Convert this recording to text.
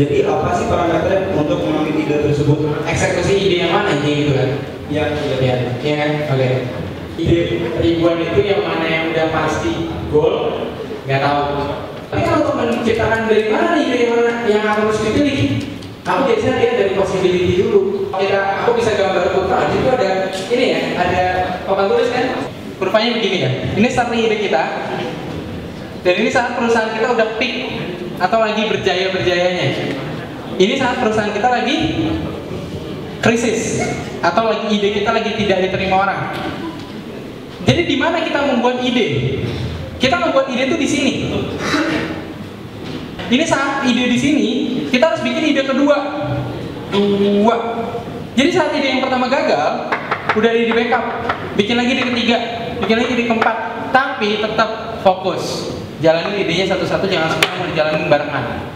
Jadi apa sih parameter untuk mengambil ide tersebut? eksekusi ide yang mana? Ini gitu kan? Ya, ya ya kan? Oke. Ide ribuan itu yang mana yang udah pasti goal? Nggak tahu. Tapi kalau untuk menciptakan dari mana ide yang mana yang harus dipilih? Aku biasanya lihat dari possibility dulu. Kita aku bisa gambar di situ ada ini ya ada papan tulis kan? Kurvanya begini ya. Ini starting ide kita. Dan ini saat perusahaan kita udah peak atau lagi berjaya berjayanya ini saat perusahaan kita lagi krisis atau lagi ide kita lagi tidak diterima orang. Jadi di mana kita membuat ide? Kita membuat ide itu di sini. Ini saat ide di sini, kita harus bikin ide kedua. Dua. Jadi saat ide yang pertama gagal, udah di backup. Bikin lagi ide ketiga, bikin lagi ide keempat. Tapi tetap fokus. Jalanin idenya satu-satu, jangan semua mau dijalanin barengan.